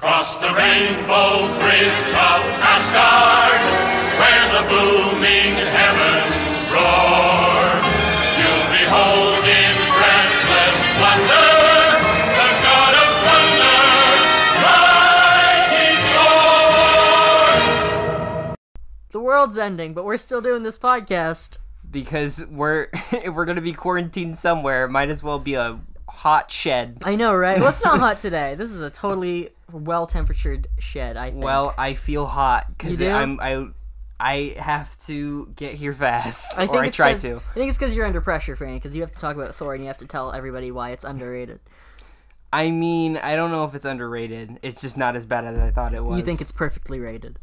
Cross the rainbow bridge of Asgard, where the booming heavens roar. You'll behold in breathless wonder the god of thunder, mighty Thor. The world's ending, but we're still doing this podcast. because we're if we're gonna be quarantined somewhere. Might as well be a hot shed. I know, right? Well, it's not hot today. This is a totally well temperatured shed. I think. Well, I feel hot because? I'm I I have to get here fast, I think or I it's to. I think it's because you're under pressure, Franny, because you have to talk about Thor and you have to tell everybody why it's underrated. I mean, I don't know if it's underrated. It's just not as bad as I thought it was. You think it's perfectly rated.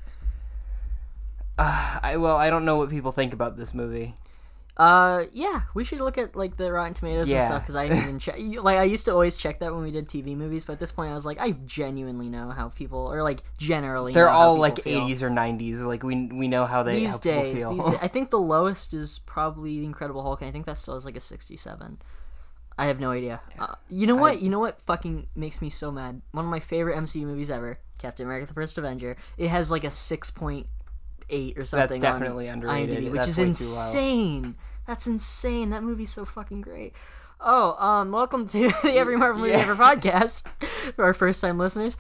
I well, I don't know what people think about this movie. Uh, yeah, we should look at like the Rotten Tomatoes and Yeah. stuff because I didn't even check. Like, I used to always check that when we did TV movies, but at this point, I was like, I genuinely know how people, or like generally, They're know how all people like feel. 80s or 90s. Like we we know how they these how people days. feel. These I think the lowest is probably the Incredible Hulk. and I think that still is like a sixty-seven. I have no idea. Uh, you know what? you know what? Fucking makes me so mad. One of my favorite MCU movies ever, Captain America: The First Avenger. It has like a six point eight or something. on definitely underrated. IMDb, which That's is way too low. insane. That's insane. That movie's so fucking great. Oh, um, welcome to the Every Marvel Movie Yeah. Ever podcast for our first time listeners.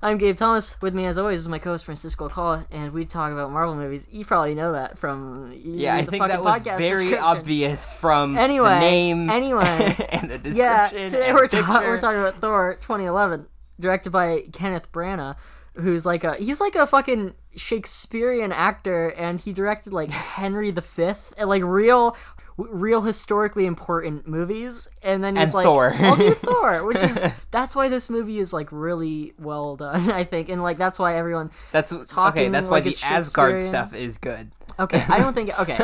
I'm Gabe Thomas. With me, as always, is my co-host Francisco Alcala, and we talk about Marvel movies. You probably know that from yeah, I think that was very obvious from Anyway, the name, anyway. and the description. Yeah, today we're, ta- we're talking about Thor 2011, directed by Kenneth Branagh, who's like a he's like a fucking Shakespearean actor, and he directed like Henry V and like real. Real historically important movies, and then he's And like, Thor. "I'll do Thor," which is that's why this movie is like really well done, I think, and like that's why everyone. That's okay. talking That's why the Asgard stuff is good. Okay, I don't think okay.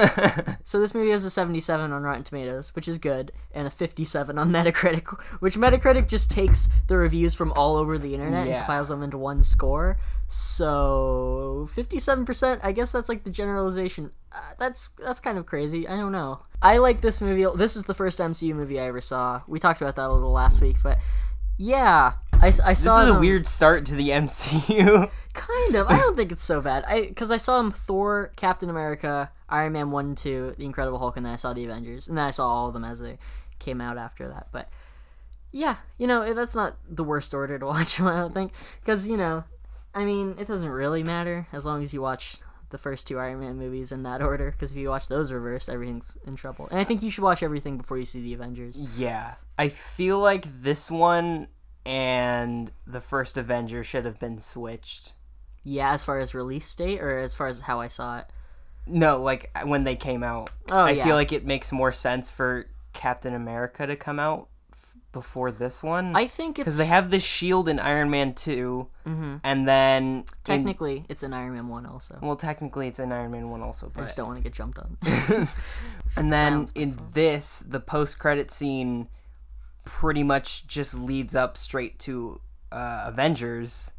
So this movie has a 77 on Rotten Tomatoes, which is good, and a 57 on Metacritic, which Metacritic just takes the reviews from all over the internet and Yeah. compiles them into one score. So 57%, I guess that's like the generalization. Uh, that's that's kind of crazy. I don't know. I like this movie. This is the first MCU movie I ever saw. We talked about that a little last week, but yeah, I, I This saw is a weird start to the MCU. Kind of. I don't think it's so bad. I because I saw him Thor, Captain America, Iron Man one and two, The Incredible Hulk, and then I saw the Avengers, and then I saw all of them as they came out after that. But yeah, you know that's not the worst order to watch them. I don't think because you know, I mean, it doesn't really matter as long as you watch the first two Iron Man movies in that order. Because if you watch those reversed, everything's in trouble. And I think you should watch everything before you see the Avengers. yeah, I feel like this one and the first Avenger should have been switched. Yeah, as far as release date or as far as how I saw it. No, like uh, when they came out. Oh, I yeah. feel like it makes more sense for Captain America to come out f- before this one. I think it's because they have the shield in Iron Man 2 mm-hmm. and then in- technically it's an Iron Man one also. well, technically it's in Iron Man one also, But... I just don't want to get jumped on. and then in this, the post credit scene pretty much just leads up straight to uh, Avengers.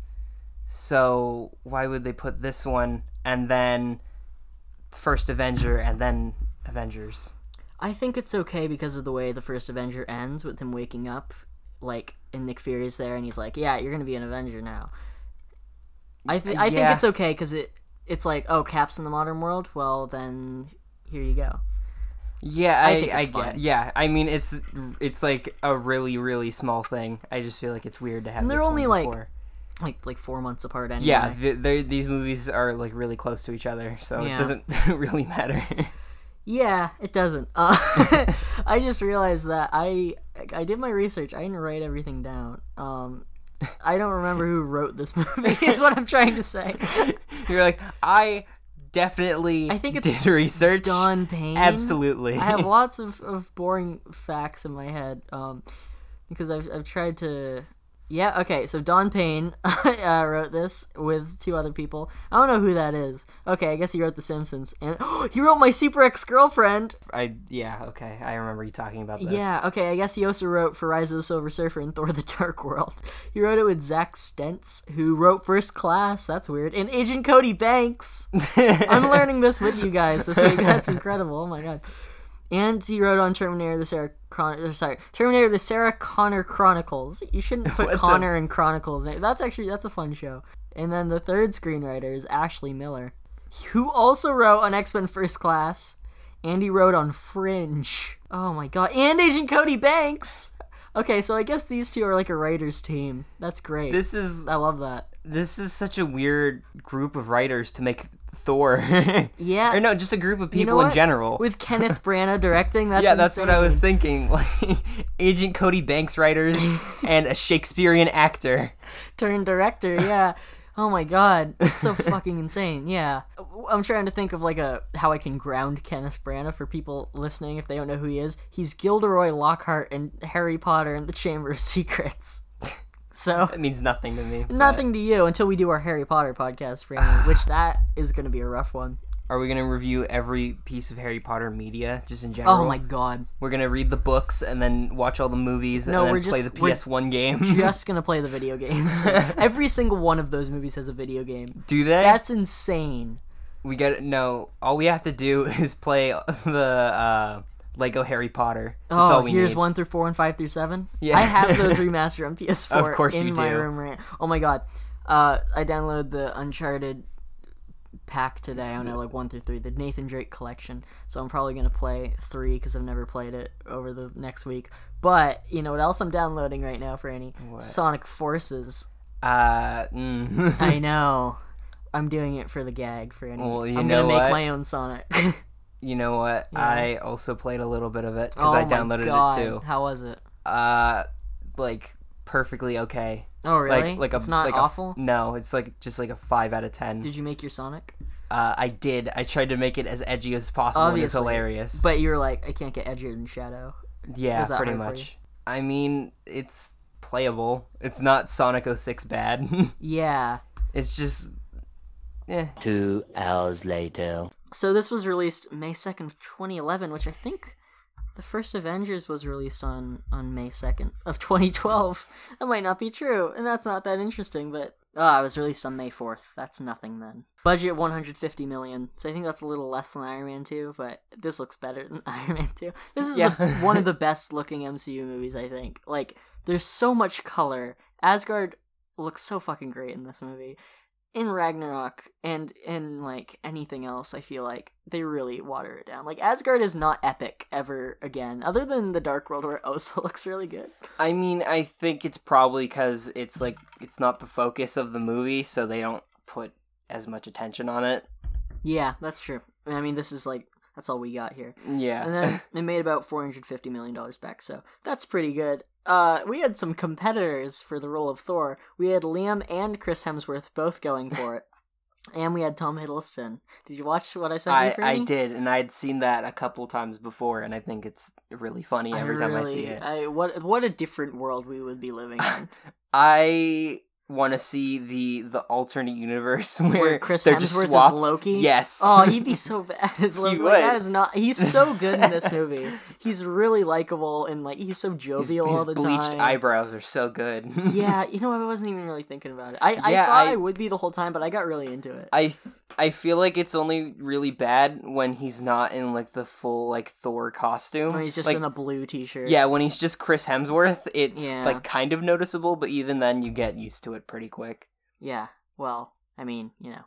So why would they put this one and then first Avenger and then Avengers? I think it's okay because of the way the first Avenger ends with him waking up, like, and Nick Fury's there, and he's like, "Yeah, you're gonna be an Avenger now." I th- I think it's okay because it it's like, oh, Cap's in the modern world. Well, then here you go. Yeah, I, think I, get. Yeah, I mean it's it's like a really really small thing. I just feel like it's weird to have. And they're only, like, before. Like like four months apart anyway. yeah, these movies are like really close to each other, so Yeah. it doesn't really matter. Yeah, it doesn't. Uh, I just realized that I I did my research. I didn't write everything down. Um, I don't remember who wrote this movie. Is what I'm trying to say. You're like I definitely I think it's did research. Don Payne. Absolutely. I have lots of, of boring facts in my head um, because I've, I've tried to. Yeah, okay, so Don Payne uh, wrote this with two other people. I don't know who that is. Okay, I guess he wrote The Simpsons. And he wrote My Super Ex Girlfriend. I yeah okay. I remember you talking about this. Yeah, okay, I guess he also wrote for Rise of the Silver Surfer and Thor the Dark World. He wrote it with Zack Stentz, who wrote First Class. That's weird. And Agent Cody Banks. I'm learning this with you guys this week. That's incredible. Oh my god. And he wrote on Terminator the Sarah Connor. Sorry, Terminator the Sarah Connor Chronicles. You shouldn't put What the- Connor and Chronicles. That's actually that's a fun show. And then the third screenwriter is Ashley Miller, who also wrote on X Men First Class, and he wrote on Fringe. Oh my god! And Agent Cody Banks. Okay, so I guess these two are like a writers team. That's great. This is I love that. this is such a weird group of writers to make Thor. Yeah. or no, just a group of people You know in general. With Kenneth Branagh directing, that's yeah, that's what I was thinking. Like Agent Cody Banks writers and a Shakespearean actor. turn director. Yeah. Oh my god, it's so fucking insane. Yeah, I'm trying to think of like a how I can ground Kenneth Branagh for people listening if they don't know who he is. He's Gilderoy Lockhart in Harry Potter and the Chamber of Secrets. So it means nothing to me. nothing to you until we do our Harry Potter podcast, Franny, which that is going to be a rough one. Are we gonna review every piece of Harry Potter media just in general? Oh my god, We're gonna read the books and then watch all the movies No, and then we're play just- the we're PS1 game. just gonna play the video games. Every single one of those movies has a video game. Do they? That's insane. we got no. All we have to do is play the uh, Lego Harry Potter. That's Oh, all we here's need. one through four and five through seven. Yeah. I have those remastered on PS4 Of course in you my do. room right. Oh my god. Uh, I downloaded the Uncharted pack today on know, like one through three, the Nathan Drake collection. So I'm probably gonna play three because I've never played it over the next week. But you know what else I'm downloading right now, Franny? Sonic Forces. Uh, mm. I know. I'm doing it for the gag, Franny. Well, you I'm know gonna make what? my own Sonic. you know what? I also played a little bit of it because oh I my downloaded God. it too. How was it? Uh, like perfectly okay. Oh really? Like like a it's not like a f- awful. no, it's like just like a five out of ten. Did you make your Sonic? Uh, I did. I tried to make it as edgy as possible. and it's Obviously. hilarious. But you were like, I can't get edgier than Shadow. yeah, was that pretty hard for you? much. I mean, it's playable. It's not Sonic 06 bad. Yeah. it's just, eh. Two hours later. So this was released May 2nd 2011, which I think the first Avengers was released on on May 2nd of 2012. That might not be true, and that's not that interesting, but ah, it was released on May 4th. That's nothing then. Budget 150 million. So I think that's a little less than Iron Man 2, but this looks better than Iron Man 2. This is Yeah. the, one of the best looking MCU movies, I think. Like there's so much color. Asgard looks so fucking great in this movie. In Ragnarok and in like anything else, I feel like they really water it down. Like Asgard is not epic ever again, other than the Dark World where Osa looks really good. I mean, I think it's probably because it's like, it's not the focus of the movie, so they don't put as much attention on it. Yeah, that's true. I mean, this is like that's all we got here. Yeah. And then it made about four hundred fifty million dollars back, so that's pretty good. Uh, we had some competitors for the role of Thor. We had Liam and Chris Hemsworth both going for it, and we had Tom Hiddleston. Did you watch what I you? I, I did, and I'd seen that a couple times before, and I think it's really funny every time I see it. I, what what a different world we would be living in. I want to see the the alternate universe where, Where Chris they're Hemsworth just is. Loki. Yes. Oh, he'd be so bad as Loki. Like, that is not. He's so good in this movie. He's really likable and like he's so jovial his all the bleached time. eyebrows are so good. yeah, you know, I wasn't even really thinking about it. I, I Yeah, thought I... I- would be the whole time, but I got really into it. I I feel like it's only really bad when he's not in like the full like Thor costume. when he's just like, in a blue t-shirt. yeah, when he's just Chris Hemsworth, it's Yeah. like kind of noticeable, but even then you get used to it pretty quick. Yeah. Well, I mean, you know,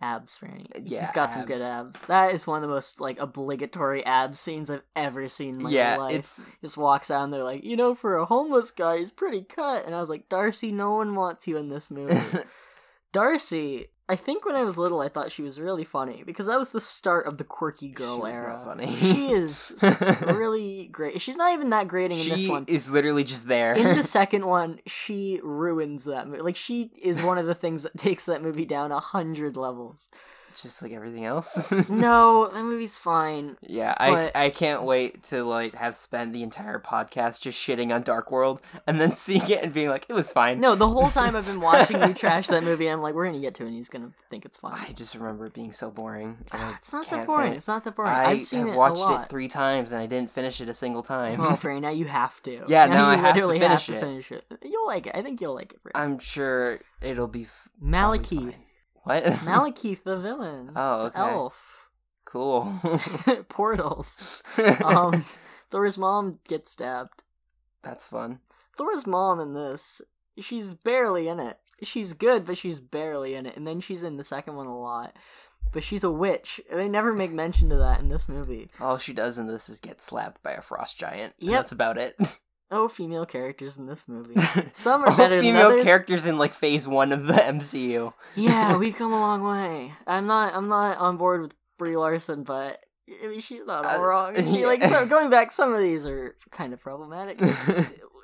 abs for any. Yeah, he's got some good abs. abs. That is one of the most like obligatory abs scenes I've ever seen in my yeah, life. it's Just walks out and they're like, you know, for a homeless guy, he's pretty cut. And I was like, Darcy, no one wants you in this movie. Darcy, I think when I was little, I thought she was really funny because that was the start of the quirky girl She was era. not funny. she is really great. She's not even that great in this she one. is literally just there. In the second one, she ruins that movie. Like she is one of the things that takes that movie down a hundred levels. Just like everything else. No, that movie's fine. Yeah, I But- I can't wait to like have spent the entire podcast just shitting on Dark World and then seeing it and being like, it was fine. No, the whole time I've been watching you trash that movie, I'm like, we're gonna get to it, and he's gonna think it's fine. I just remember it being so boring. it's not that boring. It's not that boring. I I've seen have it watched it three times and I didn't finish it a single time. Well, Frey, now you have to. Yeah, now I you have to finish have it. to finish it. You'll like it. I think you'll like it. Frey. I'm sure it'll be f- probably Malekith. fine. What? Malekith, the villain. Oh, okay. Elf. Cool. Portals. Um, Thor's mom gets stabbed. That's fun. Thor's mom in this, she's barely in it. She's good, but she's barely in it. And then she's in the second one a lot. But she's a witch. They never make mention to that in this movie. All she does in this is get slapped by a frost giant. Yep. That's about it. Oh, female characters in this movie. Some are All better than female others. characters in like phase one of the MCU. yeah, we've come a long way. I'm not. I'm not on board with Brie Larson, but I mean, she's not all Uh, wrong. She- yeah. Like so, going back, some of these are kind of problematic.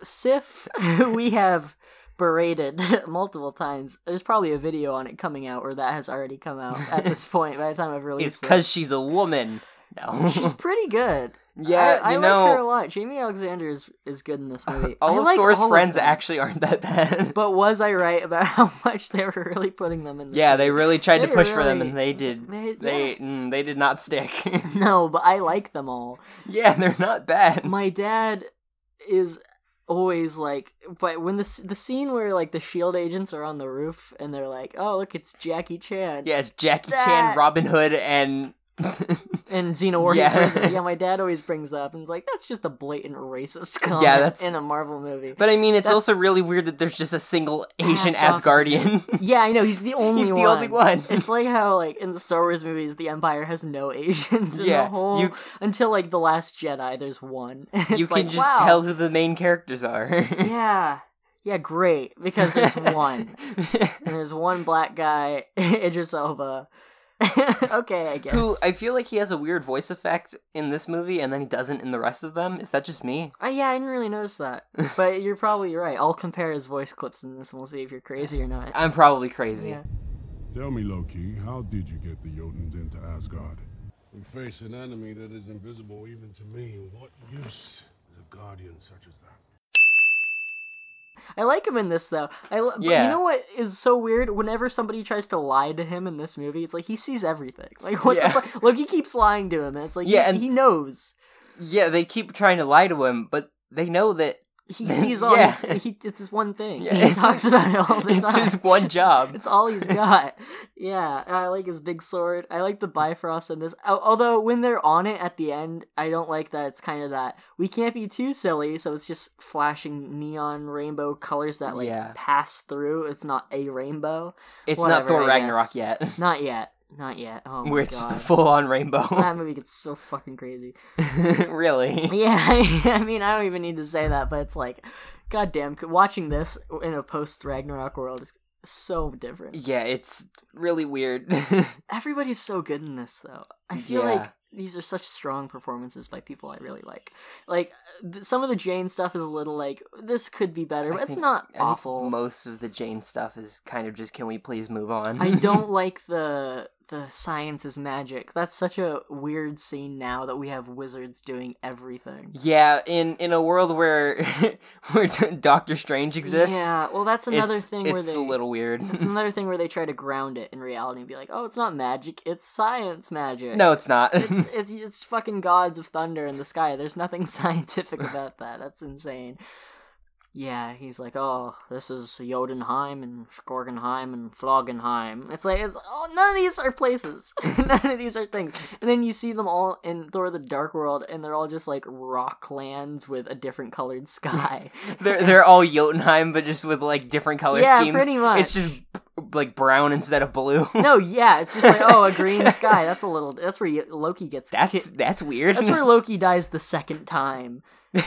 Sif, we have berated multiple times. There's probably a video on it coming out, or that has already come out at this point. By the time I've it's released it, because she's a woman. No. she's pretty good. yeah, I, I you like her a lot. Jaimie Alexander is, is good in this movie. all I of like Thor's all friends them. actually aren't that bad. But was I right about how much they were really putting them in? This yeah, they really tried to They push for them, and they did. they- They mm, they did not stick. No, but I like them all. yeah, they're not bad. My dad is always like, but when the the scene where like the Shield agents are on the roof and they're like, "Oh, look, it's Jackie Chan." yeah, it's Jackie That- Chan, Robin Hood, and And Xena Warrior. Yeah. Yeah. yeah, my dad always brings up and is like, "That's just a blatant racist comment Yeah, that's- in a Marvel movie." But I mean, it's That's- also really weird that there's just a single Asian Ass Asgardian. yeah, I know he's the only He's the one. only one. It's like how like in the Star Wars movies, the Empire has no Asians in Yeah, the whole you- until like the Last Jedi. There's one. You can like, just wow. tell who the main characters are. Yeah, yeah, great because there's one. and there's one black guy, Idris Elba. okay, I guess. Who I feel like he has a weird voice effect in this movie, and then he doesn't in the rest of them. Is that just me? Uh, yeah, I didn't really notice that, but you're probably right. I'll compare his voice clips in this, and we'll see if you're crazy or not. I'm probably crazy. Yeah. Tell me, Loki, how did you get the Jotuns into Asgard? We face an enemy that is invisible even to me. What use is a guardian such as that? I like him in this though. I but Yeah. you know what is so weird? Whenever somebody tries to lie to him in this movie, it's like he sees everything. Like what Yeah. the fuck? Look, he keeps lying to him, and it's like Yeah, he, and- he knows. Yeah, they keep trying to lie to him, but they know that He sees all. Yeah. He, he, it's his one thing. Yeah. He talks about it all the it's time. It's his one job. It's all he's got. yeah, I like his big sword. I like the Bifrost in this. Although when they're on it at the end, I don't like that. It's kind of that we can't be too silly, so it's just flashing neon rainbow colors that like Yeah. pass through. It's not a rainbow. It's not Thor Ragnarok yet, Not yet. Not yet. Oh my where it's just a God. full on rainbow. That movie gets so fucking crazy. really? Yeah, I mean, I don't even need to say that, but it's like, goddamn, watching this in a post Ragnarok world is so different. Yeah, it's really weird. Everybody's so good in this, though. I feel Yeah. like these are such strong performances by people I really like. Like th- some of the Jane stuff is a little like this could be better, but I it's think- not I awful. most of the Jane stuff is kind of just can we please move on? I don't like the the science is magic. That's such a weird scene now that we have wizards doing everything. Yeah, in in a world where where Doctor Strange exists. Yeah, well, that's another it's, thing where it's they a little weird. It's another thing where they try to ground it in reality and be like, "Oh, it's not magic; it's science magic." no, it's not. it's, it's it's fucking gods of thunder in the sky. There's nothing scientific about that. That's insane. Yeah, he's like, "Oh, this is Jotunheim and Skorgenheim and Flogenheim." It's like, it's oh, none of these are places. none of these are things. And then you see them all in Thor: The Dark World, and they're all just like rock lands with a different colored sky. they're they're all Jotunheim, but just with like different color Yeah, schemes. pretty much. It's just b- like brown instead of blue. no, yeah, it's just like, oh, a green sky. That's a little. That's where Loki gets. that's ki- that's weird. That's where Loki dies the second time.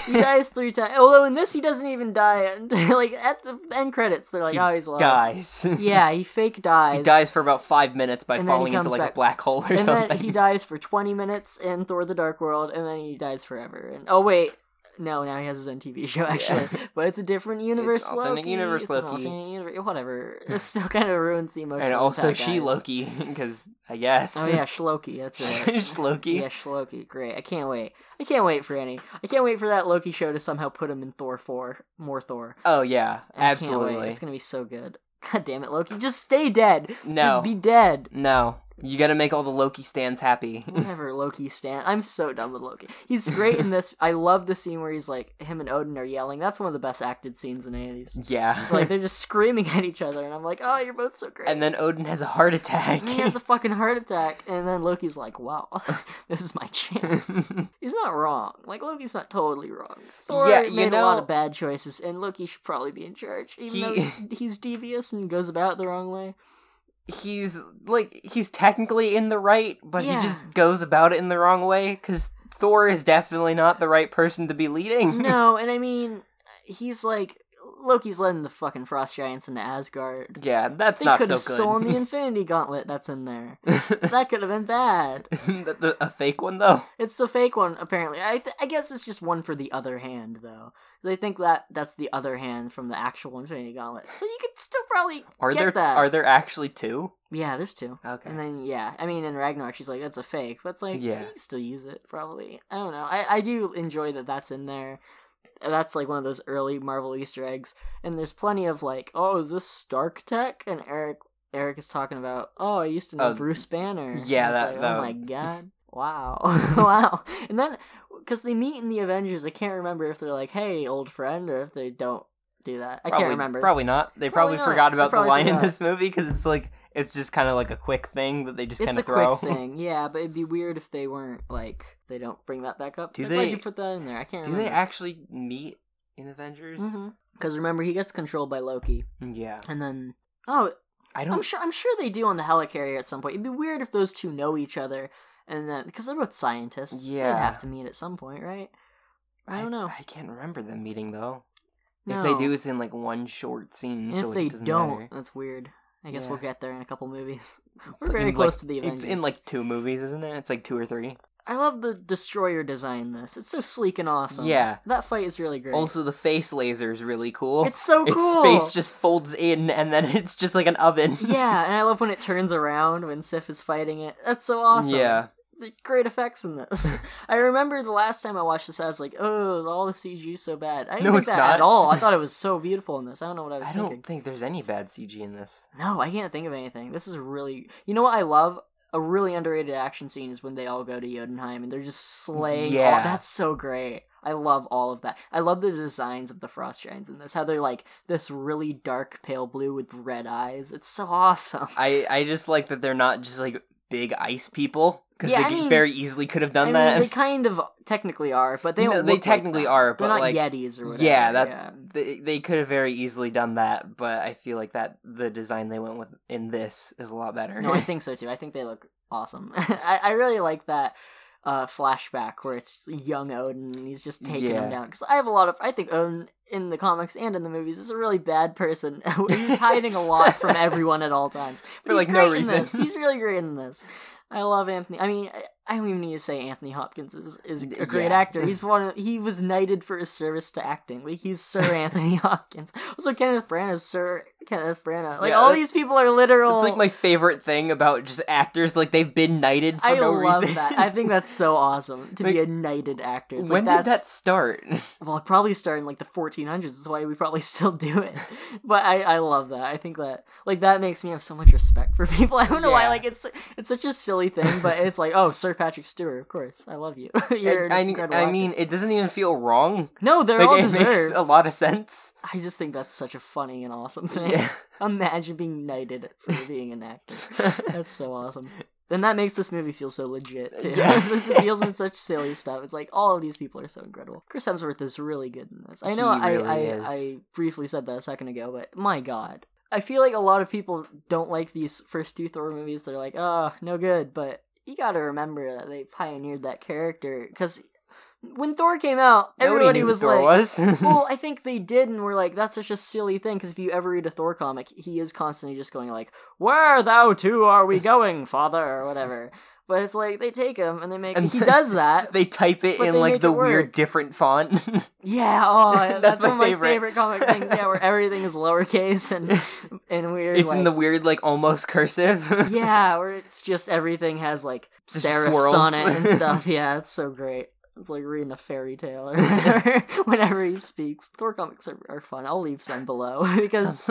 He dies three times. Although in this, he doesn't even die. like at the end credits, they're like, He "Oh, he's alive." dies. Yeah, he fake dies. he dies for about five minutes by And falling into like a black hole or and something. then he dies for twenty minutes in Thor: The Dark World, and then he dies forever. And oh wait, no, now he has his own TV show actually, but it's a different universe. alternate Loki. universe It's Loki. alternate universe. Whatever. It still kind of ruins the emotion. and also she Loki, because I guess. Oh yeah, Shloki. That's right. Shloki. Yeah, Shloki. Great. I can't wait. I can't wait for any. I can't wait for that Loki show to somehow put him in Thor 4. More Thor. Oh yeah, I absolutely. It's going to be so good. God damn it, Loki. Just stay dead. No. Just be dead. No, You gotta make all the Loki stands happy. Whatever, Loki stand. I'm so done with Loki. He's great in this. I love the scene where he's like, him and Odin are yelling. That's one of the best acted scenes in any of these. yeah. Like, they're just screaming at each other, and I'm like, oh, you're both so great. and then Odin has a heart attack. And he has a fucking heart attack, and then Loki's like, wow, this is my chance. he's not wrong. Like, Loki's not totally wrong. Thor Yeah, you made a lot of bad choices, and Loki should probably be in charge, even though he's, he's devious and goes about the wrong way. He's like he's technically in the right, but Yeah. he just goes about it in the wrong way because Thor is definitely not the right person to be leading. no, and I mean, he's like Loki's letting the fucking frost giants into Asgard. yeah, that's They not so good. could have stolen the. Infinity Gauntlet that's in there. that could have been bad. Isn't that the, a fake one though? It's the fake one, apparently. I th- I guess it's just one for the other hand, though. They think that that's the other hand from the actual Infinity Gauntlet, so you could still probably Are get there that. are there actually two? Yeah, there's two. Okay. And then yeah, I mean in Ragnarok she's like that's a fake, but it's like Yeah. you can still use it probably. I don't know. I I do enjoy that that's in there. That's like one of those early Marvel Easter eggs, and there's plenty of like, oh, is this Stark tech? And Eric Eric is talking about, oh, I used to know Oh, Bruce Banner. yeah, that- like, oh that- Oh my god. Wow, wow, and then because they meet in the Avengers, I can't remember if they're like, "Hey, old friend," or if they don't do that. I Probably, can't remember. Probably not. They Probably probably, not. forgot about the probably line in this movie because it's like it's just kind of like a quick thing that they just kind of throw. quick thing, yeah, but it'd be weird if they weren't like they don't bring that back up. Do why'd they- you put that in there? I can't Do remember. they actually meet in Avengers? Mm-hmm. Because remember, he gets controlled by Loki, mm, Yeah, and then oh, I don't. I'm sure I'm sure they do on the helicarrier at some point. It'd be weird if those two know each other, and then because they're both scientists, yeah, they'd have to meet at some point, right? I don't know. I can't remember them meeting though. No. If they do, it's in like one short scene. And so if they doesn't don't, matter. that's weird. I guess Yeah. we'll get there in a couple movies. We're But very in, close like- to the Avengers. It's in like two movies, isn't it? It's like two or three. I love the destroyer design. This it's so sleek and awesome. Yeah. that fight is really great. Also, the face laser is really cool. It's so cool. Its face just folds in, and then it's just like an oven. yeah, and I love when it turns around when Sif is fighting it. That's so awesome. Yeah. The great effects in this. I remember the last time I watched this, I was like, "Oh, all the CG is so bad." I didn't No, think it's that not. at all. I thought it was so beautiful in this. I don't know what I was I thinking. don't think there's any bad CG in this. No, I can't think of anything. This is really. You know what I love? A really underrated action scene is when they all go to Jotunheim and they're just slaying. all- Yeah. that's so great. I love all of that. I love the designs of the frost giants in this. How they're like this really dark pale blue with red eyes. It's so awesome. I I just like that they're not just like big ice people because Yeah, they I mean- very easily could have I done mean, that. they kind of technically are, but they No, don't. they look like technically them. are, They're but, not like, Yetis or whatever. yeah, that yeah. they, they could have very easily done that, but I feel like that the design they went with in this is a lot better. No, I think so too. I think they look awesome. I, I really like that uh, flashback where it's young Odin and he's just taking Yeah. him down. Because I have a lot of, I think Odin in the comics and in the movies is a really bad person. he's hiding a lot from everyone at all times. But For, he's like, no great in reason. this. He's really great in this. I love Anthony. I mean, I, don't even need to say Anthony Hopkins is, is a great Yeah. actor. He's one. Of, he was knighted for his service to acting. Like he's Sir Anthony Hopkins. Also, Kenneth Branagh is Sir Kenneth Branagh. Like Yeah, all these people are literal. It's like my favorite thing about just actors, like they've been knighted for I no love reason. that. I think that's so awesome to be a knighted actor. It's when like did that start? Well, it probably started in like the 1400s. That's why we probably still do it. but I, I love that. I think that like that makes me have so much respect for people. I don't know why. Like it's it's such a silly thing, but it's like oh, Sir Patrick Stewart, of course, I love you. You're I, I, I mean, it doesn't even feel wrong. no, they're Like all it deserved. makes a lot of sense. I just think that's such a funny and awesome thing. Yeah. Imagine being knighted for being an actor. that's so awesome. And that makes this movie feel so legit too. Yeah. It deals with such silly stuff. It's like all of these people are so incredible. Chris Hemsworth is really good in this. I know I, really I, is. I briefly said that a second ago, but my god. I feel like a lot of people don't like these first two Thor movies. They're like, oh, no good. But you gotta remember that they pioneered that character. Because when Thor came out, Nobody everybody was Thor like, was. well, I think they did, and we're like, that's such a silly thing. Because if you ever read a Thor comic, he is constantly just going like, "Where thou two are we going, father?" or whatever. But it's like they take him and they make And he does that. they type it in like the weird different font. yeah, oh, that's, That's one my of my favorite. favorite comic things. Yeah, where everything is lowercase and and weird. it's in the weird like almost cursive. yeah, where it's just everything has like serifs on it and stuff. Yeah, it's so great. It's like reading a fairy tale or whatever whenever he speaks. Thor comics are, are fun. I'll leave some below because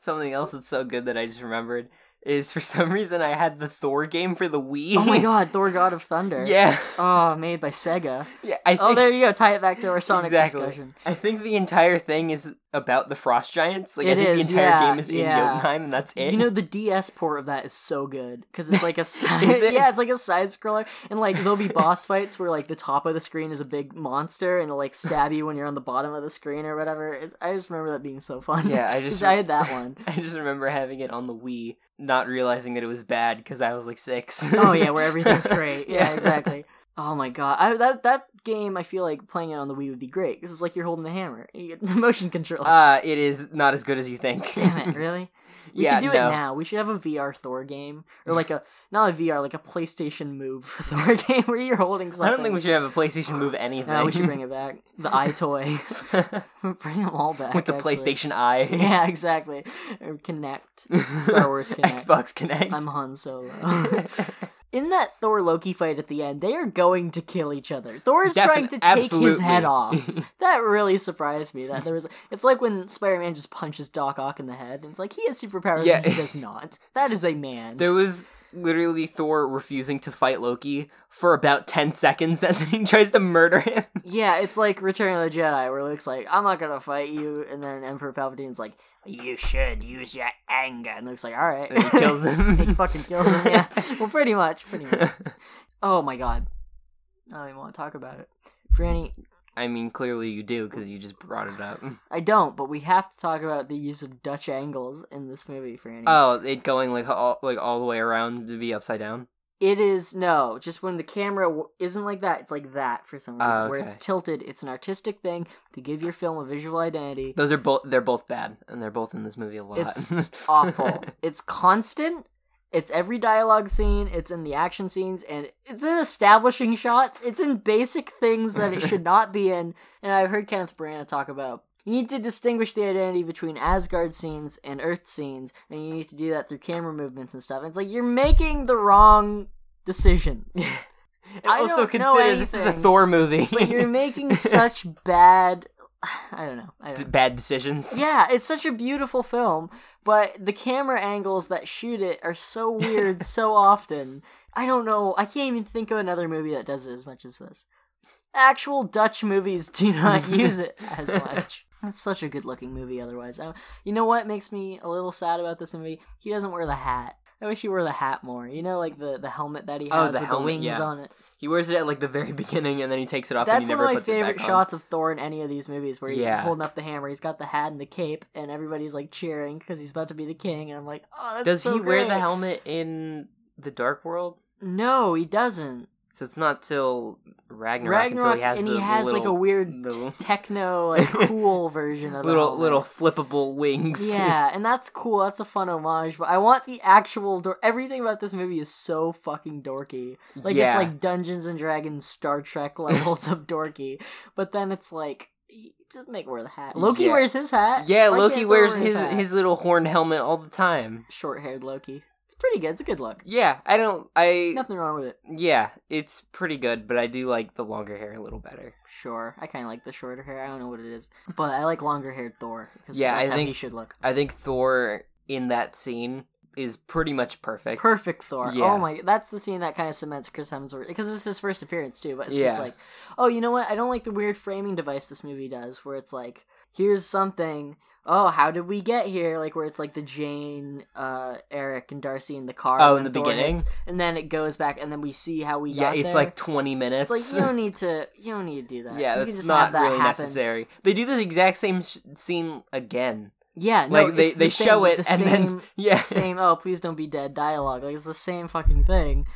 Something else that's so good that I just remembered is for some reason I had the Thor game for the Wii. Oh my god, Thor God of Thunder. yeah. Oh, made by Sega. Yeah. I oh, think, Oh, there you go. Tie it back to our Sonic exactly. discussion. I think the entire thing is about the Frost Giants. Like I think is, the entire yeah, game is in yeah. Jotunheim, and that's it. You know the DS port of that is so good because it's like a side, it? yeah, it's like a side scroller, and like there'll be boss fights where like the top of the screen is a big monster and it'll like stab you when you're on the bottom of the screen or whatever. It's, I just remember that being so fun. Yeah, I just I had that one. I just remember having it on the Wii, not realizing that it was bad because I was like six. Oh yeah, where everything's great. Yeah. exactly. Oh my god, I, that that game I feel like playing it on the Wii would be great because it's like you're holding the hammer. You get motion controls. Uh, it is not as good as you think. Damn it, really? We Yeah, could do no. it now. We should have a VR Thor game, or like a not a VR, like a PlayStation Move Thor game where you're holding something. I don't think we should have a PlayStation Move anything. No, we should bring it back. The eye toy. bring them all back. with the actually. PlayStation Eye. Yeah, exactly. Or Kinect. Star Wars Kinect. Xbox Kinect. I'm Han Solo. In that Thor Loki fight at the end, they are going to kill each other. Thor is trying to take his head off. that really surprised me. That there was. It's like when Spider-Man just punches Doc Ock in the head, and it's like he has superpowers, Yeah. and he does not. That is a man. There was literally Thor refusing to fight Loki for about 10 seconds and then he tries to murder him. Yeah, it's like Return of the Jedi, where Luke's like, "I'm not gonna fight you," and then Emperor Palpatine's like, "You should use your anger," and Luke's like, "All right." And he kills him. he fucking kills him. Yeah. Well, pretty much. Pretty much. Oh my god. I don't even want to talk about it. Franny, I mean, clearly you do because you just brought it up. I don't, but we have to talk about the use of Dutch angles in this movie, Franny. Oh, it going like all like all the way around to be upside down. It is no, just when the camera w- isn't like that, it's like that for some reason. Ah, Where it's tilted, it's an artistic thing to give your film a visual identity. Those are both they're both bad and they're both in this movie a lot. It's awful. it's constant. It's every dialogue scene. It's in the action scenes, and it's in establishing shots. It's in basic things that it should not be in. And I've heard Kenneth Branagh talk about. You need to distinguish the identity between Asgard scenes and Earth scenes, and you need to do that through camera movements and stuff. And it's like you're making the wrong decisions. I also don't know consider this is a Thor movie. But you're making such bad. I don't know. I don't know. bad decisions. Yeah, it's such a beautiful film, but the camera angles that shoot it are so weird so often. I don't know. I can't even think of another movie that does it as much as this. Actual Dutch movies do not use it as much. It's such a good looking movie otherwise. I, you know what makes me a little sad about this movie? He doesn't wear the hat. I wish he wore the hat more. You know, like the, the helmet that he Oh, has the with helmet, the wings yeah. on it. He wears it at like the very beginning and then he takes it off That's and he one never of my favorite on. shots of Thor in any of these movies, where he's Yeah. holding up the hammer. He's got the hat and the cape, and everybody's like cheering because he's about to be the king. And I'm like, oh, that's so cool. Does so he wear the helmet in the Dark World? No, he doesn't. So it's not till Ragnarok, until Ragnarok, he has and the, he has the like a weird the- techno, like cool version of little little flippable wings. Yeah, and that's cool. That's a fun homage. But I want the actual. Dor- Everything about this movie is so fucking dorky. Like Yeah. it's like Dungeons and Dragons, Star Trek levels of dorky. But then it's like, just make wear the hat. Loki Yeah. wears his hat. yeah. Why Loki wears wear his his little horn helmet all the time. short haired Loki. Pretty good. It's a good look. Yeah, I don't. I Nothing wrong with it. yeah, it's pretty good, but I do like the longer hair a little better. Sure, I kind of like the shorter hair. I don't know what it is, but I like longer haired Thor. Yeah, that's I think- he should look. I think Thor in that scene is pretty much perfect. Perfect Thor. Oh yeah. Oh my, that's the scene that kind of cements Chris Hemsworth because it's his first appearance too. But it's just like, oh, you know what? I don't like the weird framing device this movie does, where it's like, here's something. Oh, how did we get here? Like where it's like the Jane, uh, Eric, and Darcy in the car. Oh, in the Thor beginning? hits, and then it goes back, and then we see how we Yeah, it's there. like twenty minutes. It's like you don't need to. You don't need to do that. yeah, you can that's just not have that really happen. necessary. They do the exact same sh- scene again. Yeah, no, Like, they- it's the they same- show it the and then- yeah. same. Oh, please don't be dead. Dialogue, like it's the same fucking thing.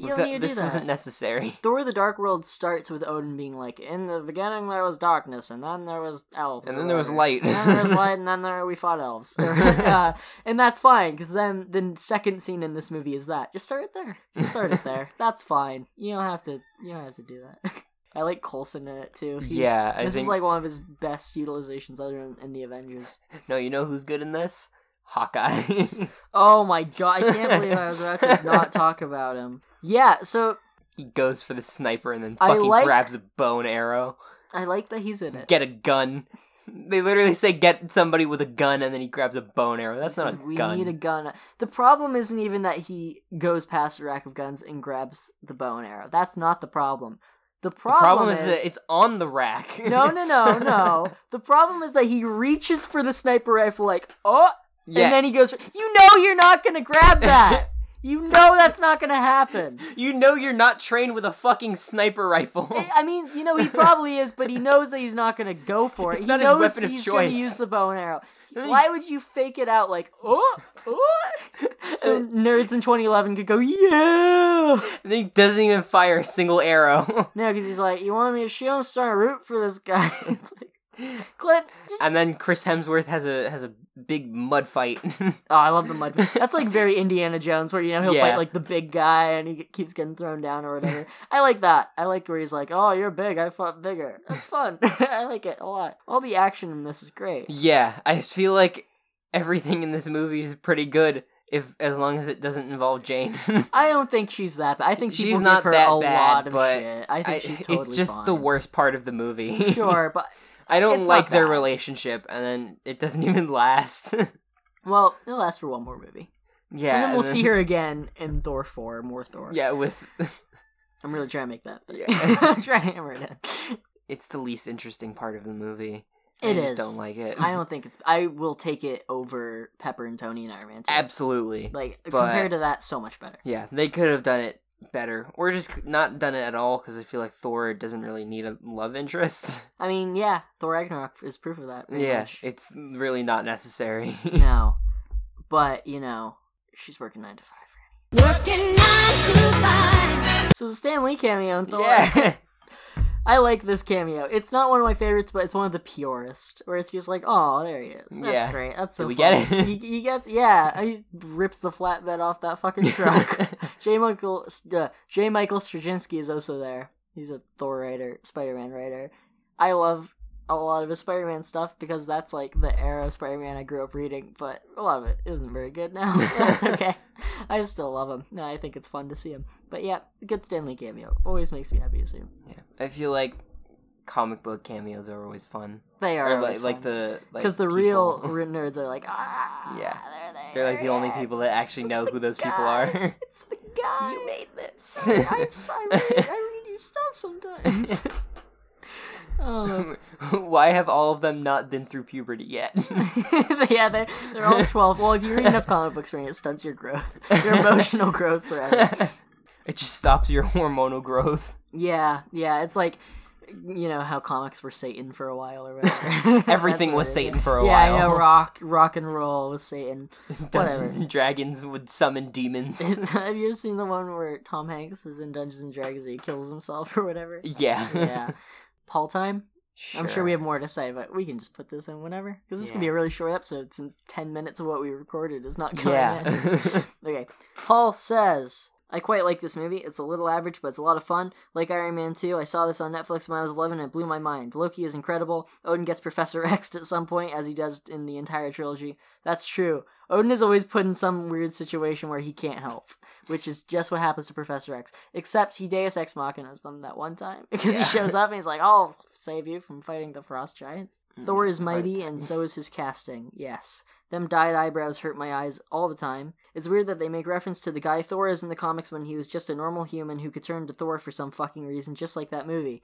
You don't need to do this that. wasn't necessary. Thor: The Dark World starts with Odin being like, "In the beginning there was darkness, and then there was elves, And then there was light." and then there was light, and then there we fought elves." uh, and that's fine because then the second scene in this movie is that. Just start it there. Just start it there. That's fine. You don't have to. You don't have to do that. I like Coulson in it too. He's- Yeah, I this think- is like one of his best utilizations other than in the Avengers. No, you know who's good in this? Hawkeye. Oh my god! I can't believe I was about to not talk about him. Yeah, so he goes for the sniper and then fucking like- grabs a bone arrow. I like that he's in it. Get a gun. They literally say get somebody with a gun, and then he grabs a bone arrow. That's He not says, a we gun. need a gun. The problem isn't even that he goes past a rack of guns and grabs the bone arrow. That's not the problem. The the problem, problem is, is that it's on the rack. no, no, no, no. The problem is that he reaches for the sniper rifle, like oh, Yeah. and then he goes. You know, you're not gonna grab that. you know that's not gonna happen. You know you're not trained with a fucking sniper rifle. I mean, you know, he probably is, but he knows that he's not gonna go for it. It's he not his knows weapon of he's gonna use the bow and arrow. Why would you fake it out like oh, oh? So uh, nerds in 2011 could go yeah. and then he doesn't even fire a single arrow. No, because he's like, you want me to shoot him? Start to root for this guy. it's like, Clint. Just... and then Chris Hemsworth has a has a big mud fight. Oh, I love the mud. Fight. That's like very Indiana Jones, where you know he'll Yeah. fight like the big guy and he keeps getting thrown down or whatever. I like that. I like where he's like, "Oh, you're big. I fought bigger." That's fun. I like it a lot. All the action in this is great. yeah, I feel like everything in this movie is pretty good if as long as it doesn't involve Jane. I don't think she's that. bad. I think she's not that a bad, lot of but shit. I think I- she's totally it's just fine. the worst part of the movie. Sure, but I don't It's like their relationship, and then it doesn't even last. well, it'll last for one more movie, yeah, and then we'll see her again in Thor four, more Thor. Yeah, with I'm really trying to make that. But Yeah. I'm trying to hammer it in. it's the least interesting part of the movie. It I just is. don't like it. I don't think it's. I will take it over Pepper and Tony and Iron Man. 2. Absolutely. Like but- compared to that, so much better. Yeah, they could have done it better, or just not done it at all. Because I feel like Thor doesn't really need a love interest. I mean, yeah, Thor Ragnarok is proof of that. yeah, much. it's really not necessary. no, but you know, she's working nine to five. right? Working nine to five. So the Stan Lee cameo in Thor. yeah, I like this cameo. It's not one of my favorites, but it's one of the purest. Where it's just like, oh, there he is. That's Yeah. great. That's so. Did we fun. get it? He, he gets, yeah. He rips the flatbed off that fucking truck. J. Michael, uh, J. Michael Straczynski is also there. He's a Thor writer, Spider-Man writer. I love a lot of his Spider-Man stuff because that's like the era of Spider-Man I grew up reading. But a lot of it isn't very good now. that's okay. I still love him. No, I think it's fun to see him. But yeah, good Stan Lee cameo always makes me happy to see him. yeah. I feel like comic book cameos are always fun. They are like, like the because the real nerds are like ah Yeah. they're, there, they're like the only people that actually know who those people are. it's the guy you made this. I, I, I, read, I read your stuff sometimes oh Why have all of them not been through puberty yet? yeah they're, they're all 12 well if you read enough comic books it stunts your growth your emotional growth forever it just stops your hormonal growth. yeah yeah it's like you know how comics were Satan for a while or whatever. Everything was is. Satan for a yeah, while. I know. Rock, rock and roll was Satan. Whatever. Dungeons and Dragons would summon demons. Have you ever seen the one where Tom Hanks is in Dungeons and Dragons and he kills himself or whatever? yeah. Yeah. Paul time? I'm sure we have. more to say, but we can just put this in whenever. Because this can be a really short episode since 10 minutes of what we recorded is not going in. Yeah. Okay. Paul says, I quite like this movie. It's a little average, but it's a lot of fun. Like Iron Man 2, I saw this on Netflix when I was 11 and it blew my mind. Loki is incredible. Odin gets Professor X at some point, as he does in the entire trilogy. That's true. Odin is always put in some weird situation where he can't help, which is just what happens to Professor X. Except he Deus Ex Machinas them that one time because Yeah. he shows up and he's like, "I'll save you from fighting the Frost Giants." Mm, Thor is mighty, right. and so is his casting. Yes, them dyed eyebrows hurt my eyes all the time. It's weird that they make reference to the guy Thor is in the comics when he was just a normal human who could turn to Thor for some fucking reason, just like that movie.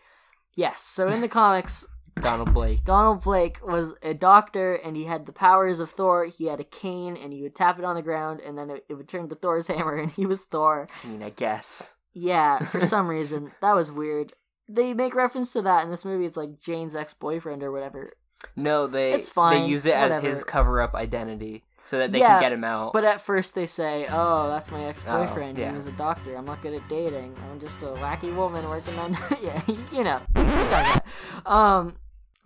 Yes, so in the comics, Donald Blake. Donald Blake was a doctor and he had the powers of Thor. He had a cane and he would tap it on the ground and then it, it would turn to Thor's hammer and he was Thor. I mean, I guess. Yeah, for some reason. That was weird. They make reference to that in this movie. It's like Jane's ex boyfriend or whatever. No, they It's fine, they use it as his cover up identity so that they Yeah, can get him out. But at first they say, "Oh, that's my ex-boyfriend. Oh, yeah. He was a doctor. I'm not good at dating. I'm just a wacky woman working on yeah, you know." you got that. um,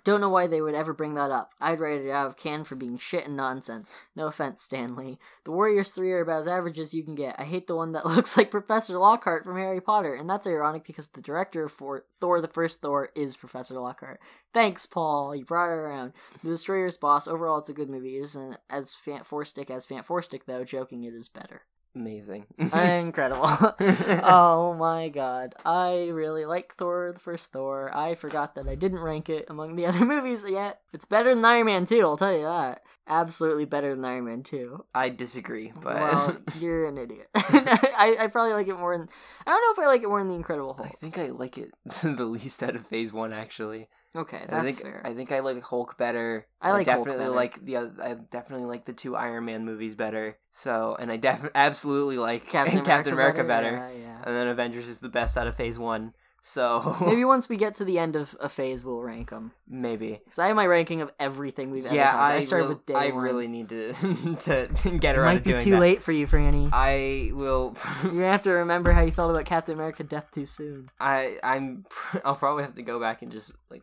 don't know why they would ever bring that up. I'd write it out of can for being shit and nonsense. No offense, Stan Lee. The Warriors Three are about as average as you can get. I hate the one that looks like Professor Lockhart from Harry Potter, and that's ironic because the director for Thor: The First Thor is Professor Lockhart. Thanks, Paul. You brought it around. The Destroyer's boss. Overall, it's a good movie. It isn't as Fant Four Stick as Fant Four Stick, though. Joking, it is better. Amazing. Incredible. oh my god. I really like Thor, the first Thor. I forgot that I didn't rank it among the other movies yet. It's better than Iron Man 2, I'll tell you that. Absolutely better than Iron Man 2. I disagree, but Well, you're an idiot. I, I probably like it more than. I don't know if I like it more than The Incredible Hulk. I think I like it the least out of Phase One. Actually, Okay, I that's think fair. I think I like Hulk better. I like Hulk definitely better. like the oth- I definitely like the two Iron Man movies better. So, and I def absolutely like Captain, Captain, America, America, better. better. Yeah, yeah. And then Avengers is the best out of Phase One. So Maybe once we get to the end of a phase, we'll rank them. maybe. Because I have my ranking of everything we've ever Yeah. I, I started will- with day I one. really need to to get around might be too that. late for you, Franny. I will. You're gonna have to remember how you felt about Captain America: Death Too Soon. I I'm. I'll probably have to go back and just like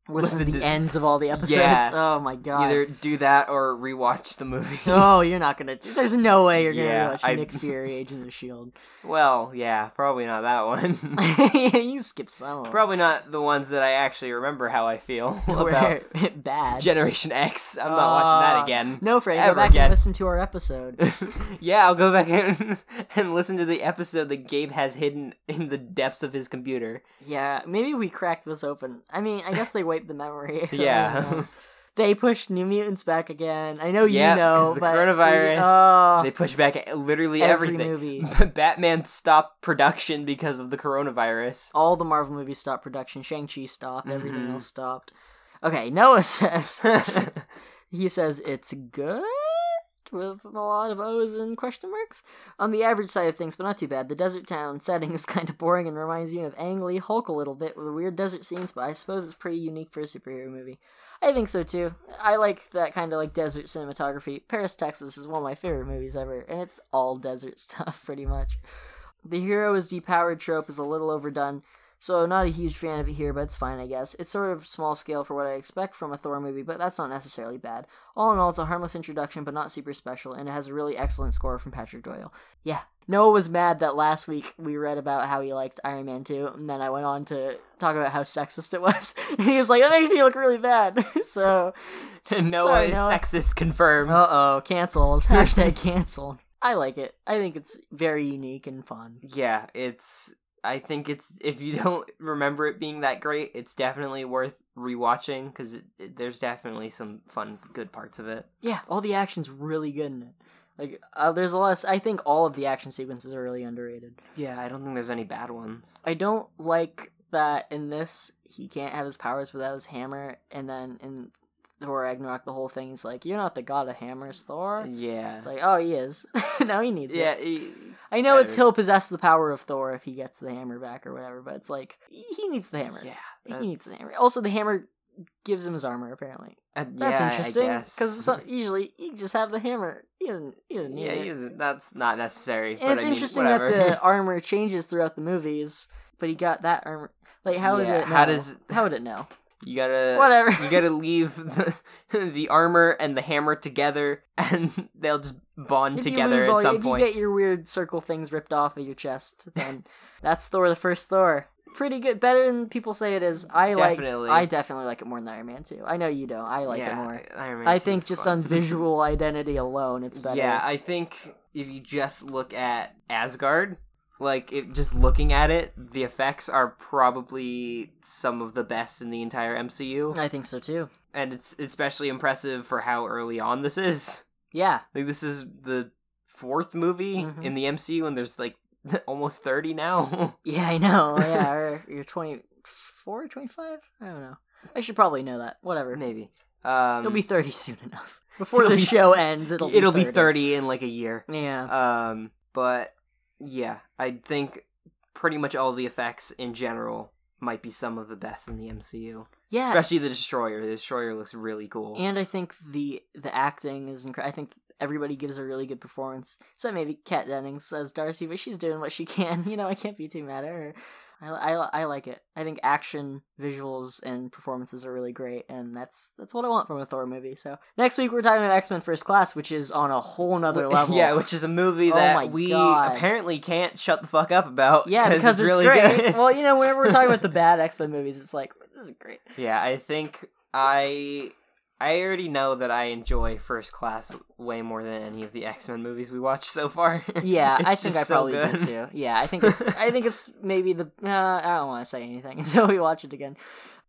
Listen, to the ends of all the episodes. Yeah. Oh my god. Either do that or rewatch the movie. Oh, you're not gonna. There's no way you're gonna Yeah, watch I- Nick Fury, Agent of the Shield. Well, yeah, probably not that one. you skip some. probably not the ones that I actually remember how I feel about bad. Generation X. I'm not watching that Uh, again. No, Frank, go back again. and listen to our episode. yeah, I'll go back and, and listen to the episode that Gabe has hidden in the depths of his computer. yeah, maybe we cracked this open. I mean, I guess they the memory. so Yeah. They pushed New Mutants back again. I know yeah, you know, the but coronavirus. Oh, they push back literally Every everything. movie. Batman stopped production because of the coronavirus. all the Marvel movies stopped production. Shang Chi stopped. Everything Mhm. else stopped. Okay, Noah says he says it's good with a lot of O's and question marks on the average side of things, but not too bad. The desert town setting is kind of boring and reminds me of Ang Lee Hulk a little bit with the weird desert scenes, but I suppose it's pretty unique for a superhero movie. I think so too. I like that kind of like desert cinematography. Paris, Texas is one of my favorite movies ever, and it's all desert stuff pretty much. The hero is depowered trope is a little overdone, so not a huge fan of it here, but it's fine, I guess. It's sort of small scale for what I expect from a Thor movie, but that's not necessarily bad. All in all, it's a harmless introduction, but not super special, and it has a really excellent score from Patrick Doyle. Yeah. Noah was mad that last week we read about how he liked Iron Man 2, and then I went on to talk about how sexist it was. And he was like, that makes me look really bad. so, no Sorry, one Noah. sexist confirmed. uh oh, canceled. Hashtag canceled. I like it. I think it's very unique and fun. yeah, it's. I think it's if you don't remember it being that great, it's definitely worth rewatching because there's definitely some fun, good parts of it. Yeah, all the action's really good in it. Like, uh, there's a lot. Of, I think all of the action sequences are really underrated. Yeah, I don't think there's any bad ones. I don't like that in this he can't have his powers without his hammer, and then in Thor Ragnarok, the whole thing is like, "You're not the god of hammers, Thor." Yeah, It's like, oh, he is. now he needs yeah. it. he- I know it's he'll possess the power of Thor if he gets the hammer back or whatever, but it's like he needs the hammer. yeah, he needs the that's- hammer. Also, the hammer gives him his armor. Apparently, uh, that's yeah, interesting because usually you just have the hammer. He doesn't. He doesn't need yeah, it. he that's not necessary. And but it's I interesting that the armor changes throughout the movies, but he got that armor. Like, how would it? Know? how does- how would it know? You gotta Whatever. You gotta leave the, the armor and the hammer together, and they'll just bond If together at all- some if point. If you get your weird circle things ripped off of your chest, then that's Thor: The First Thor. Pretty good, better than people say it is. I Definitely. like. I definitely like it more than Iron Man 2. I know you don't. I like yeah, it more. Iron Man I think just fun. on visual identity alone, it's better. Yeah, I think if you just look at Asgard, like it, just looking at it, the effects are probably some of the best in the entire MCU, I think so too. and it's especially impressive for how early on this is. Yeah, Like this is the fourth movie Mhm. in the MCU, and there's like almost thirty now. yeah, I know. Yeah, or you're 24, 25? I don't know. I should probably know that. Whatever. Maybe. Um, It'll be 30 soon enough. Before the show ends, it'll be it'll 30. be 30 in like a year. Yeah. Um, but yeah, I think pretty much all the effects in general might be some of the best in the MCU. yeah. Especially the Destroyer. The Destroyer looks really cool. And I think the the acting is incredible. I think everybody gives a really good performance. So maybe Kat Dennings as Darcy, but she's doing what she can. You know, I can't be too mad at her. I, I, I like it. I think action, visuals, and performances are really great, and that's that's what I want from a Thor movie. So next week we're talking about X Men First Class, which is on a whole nother level. yeah, which is a movie Oh that we God. apparently can't shut the fuck up about. yeah, because it's, really great. well, you know, whenever we're talking about the bad X Men movies, it's like this is great. yeah, I think I I already know that I enjoy First Class way more than any of the X Men movies we watched so far. Yeah, I think I probably good. do too. Yeah, I think it's I think it's maybe the uh, I don't want to say anything until we watch it again.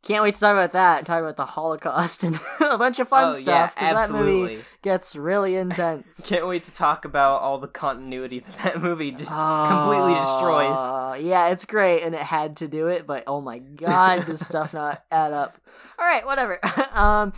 Can't wait to talk about that. Talk about the Holocaust and a bunch of fun Oh, yeah, stuff because that movie gets really intense. Can't wait to talk about all the continuity that that movie just completely destroys. Uh, yeah, it's great, and it had to do it, but oh my god, does stuff not add up? All right, whatever. um,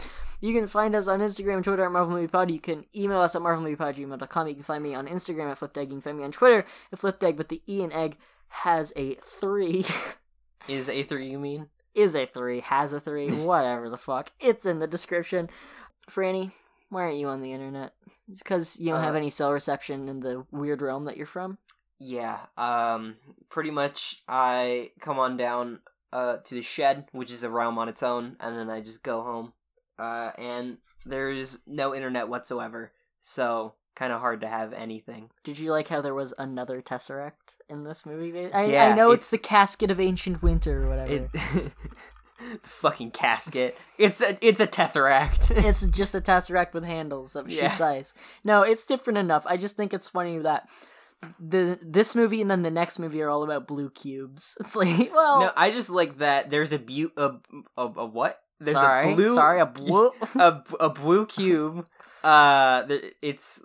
you can find us on Instagram and Twitter at Marvel Movie Pod. You can email us at marvelmoviepod@gmail.com. You can find me on Instagram at FlipDegg. You can find me on Twitter at FlipDegg, but the E in egg has a three. Is A3 you mean? is a three, has a three, whatever the fuck. It's in the description. Franny, why aren't you on the internet? It's because you don't have Uh, any cell reception in the weird realm that you're from. Yeah, um, pretty much I come on down uh, to the shed, which is a realm on its own, and then I just go home. Uh, and there's no internet whatsoever, so kind of hard to have anything. Did you like how there was another Tesseract in this movie? I, I know it's, it's- the Casket of Ancient Winter or whatever. It, fucking casket. It's a it's a tesseract. it's just a Tesseract with handles that Yeah. shoots ice. No, it's different enough. I just think it's funny that the this movie and then the next movie are all about blue cubes. It's like, well, no, I just like that. There's a bu- a, a, a what? There's sorry, a blue sorry, a blue. a, a blue cube. Uh, there- it's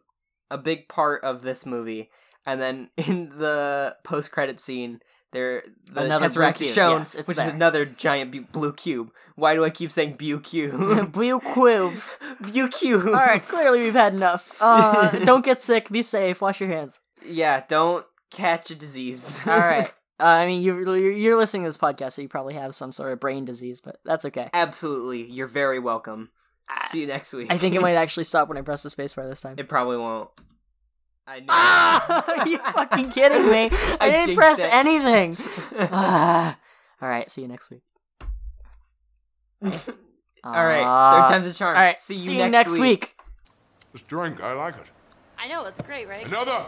a big part of this movie, and then in the post credit scene, there the Another tesseract blue is shown, yes, which there. is another giant bu- blue cube. Why do I keep saying bu cube? blue cube. bu cube. All right, clearly we've had enough. Uh, don't get sick. Be safe. Wash your hands. Yeah, don't catch a disease. All right. Uh, I mean, you're you're you're listening to this podcast, so you probably have some sort of brain disease, but that's okay. Absolutely, you're very welcome. See you next week. I think it might actually stop when I press the spacebar this time. It probably won't. I know. Ah! Are you fucking kidding me? I, I didn't press it. anything. Ah. All right. See you next week. All right, Ah. third time's a charm. All right. See you next, week. This drink, I like it. I know, it's great, right? Another!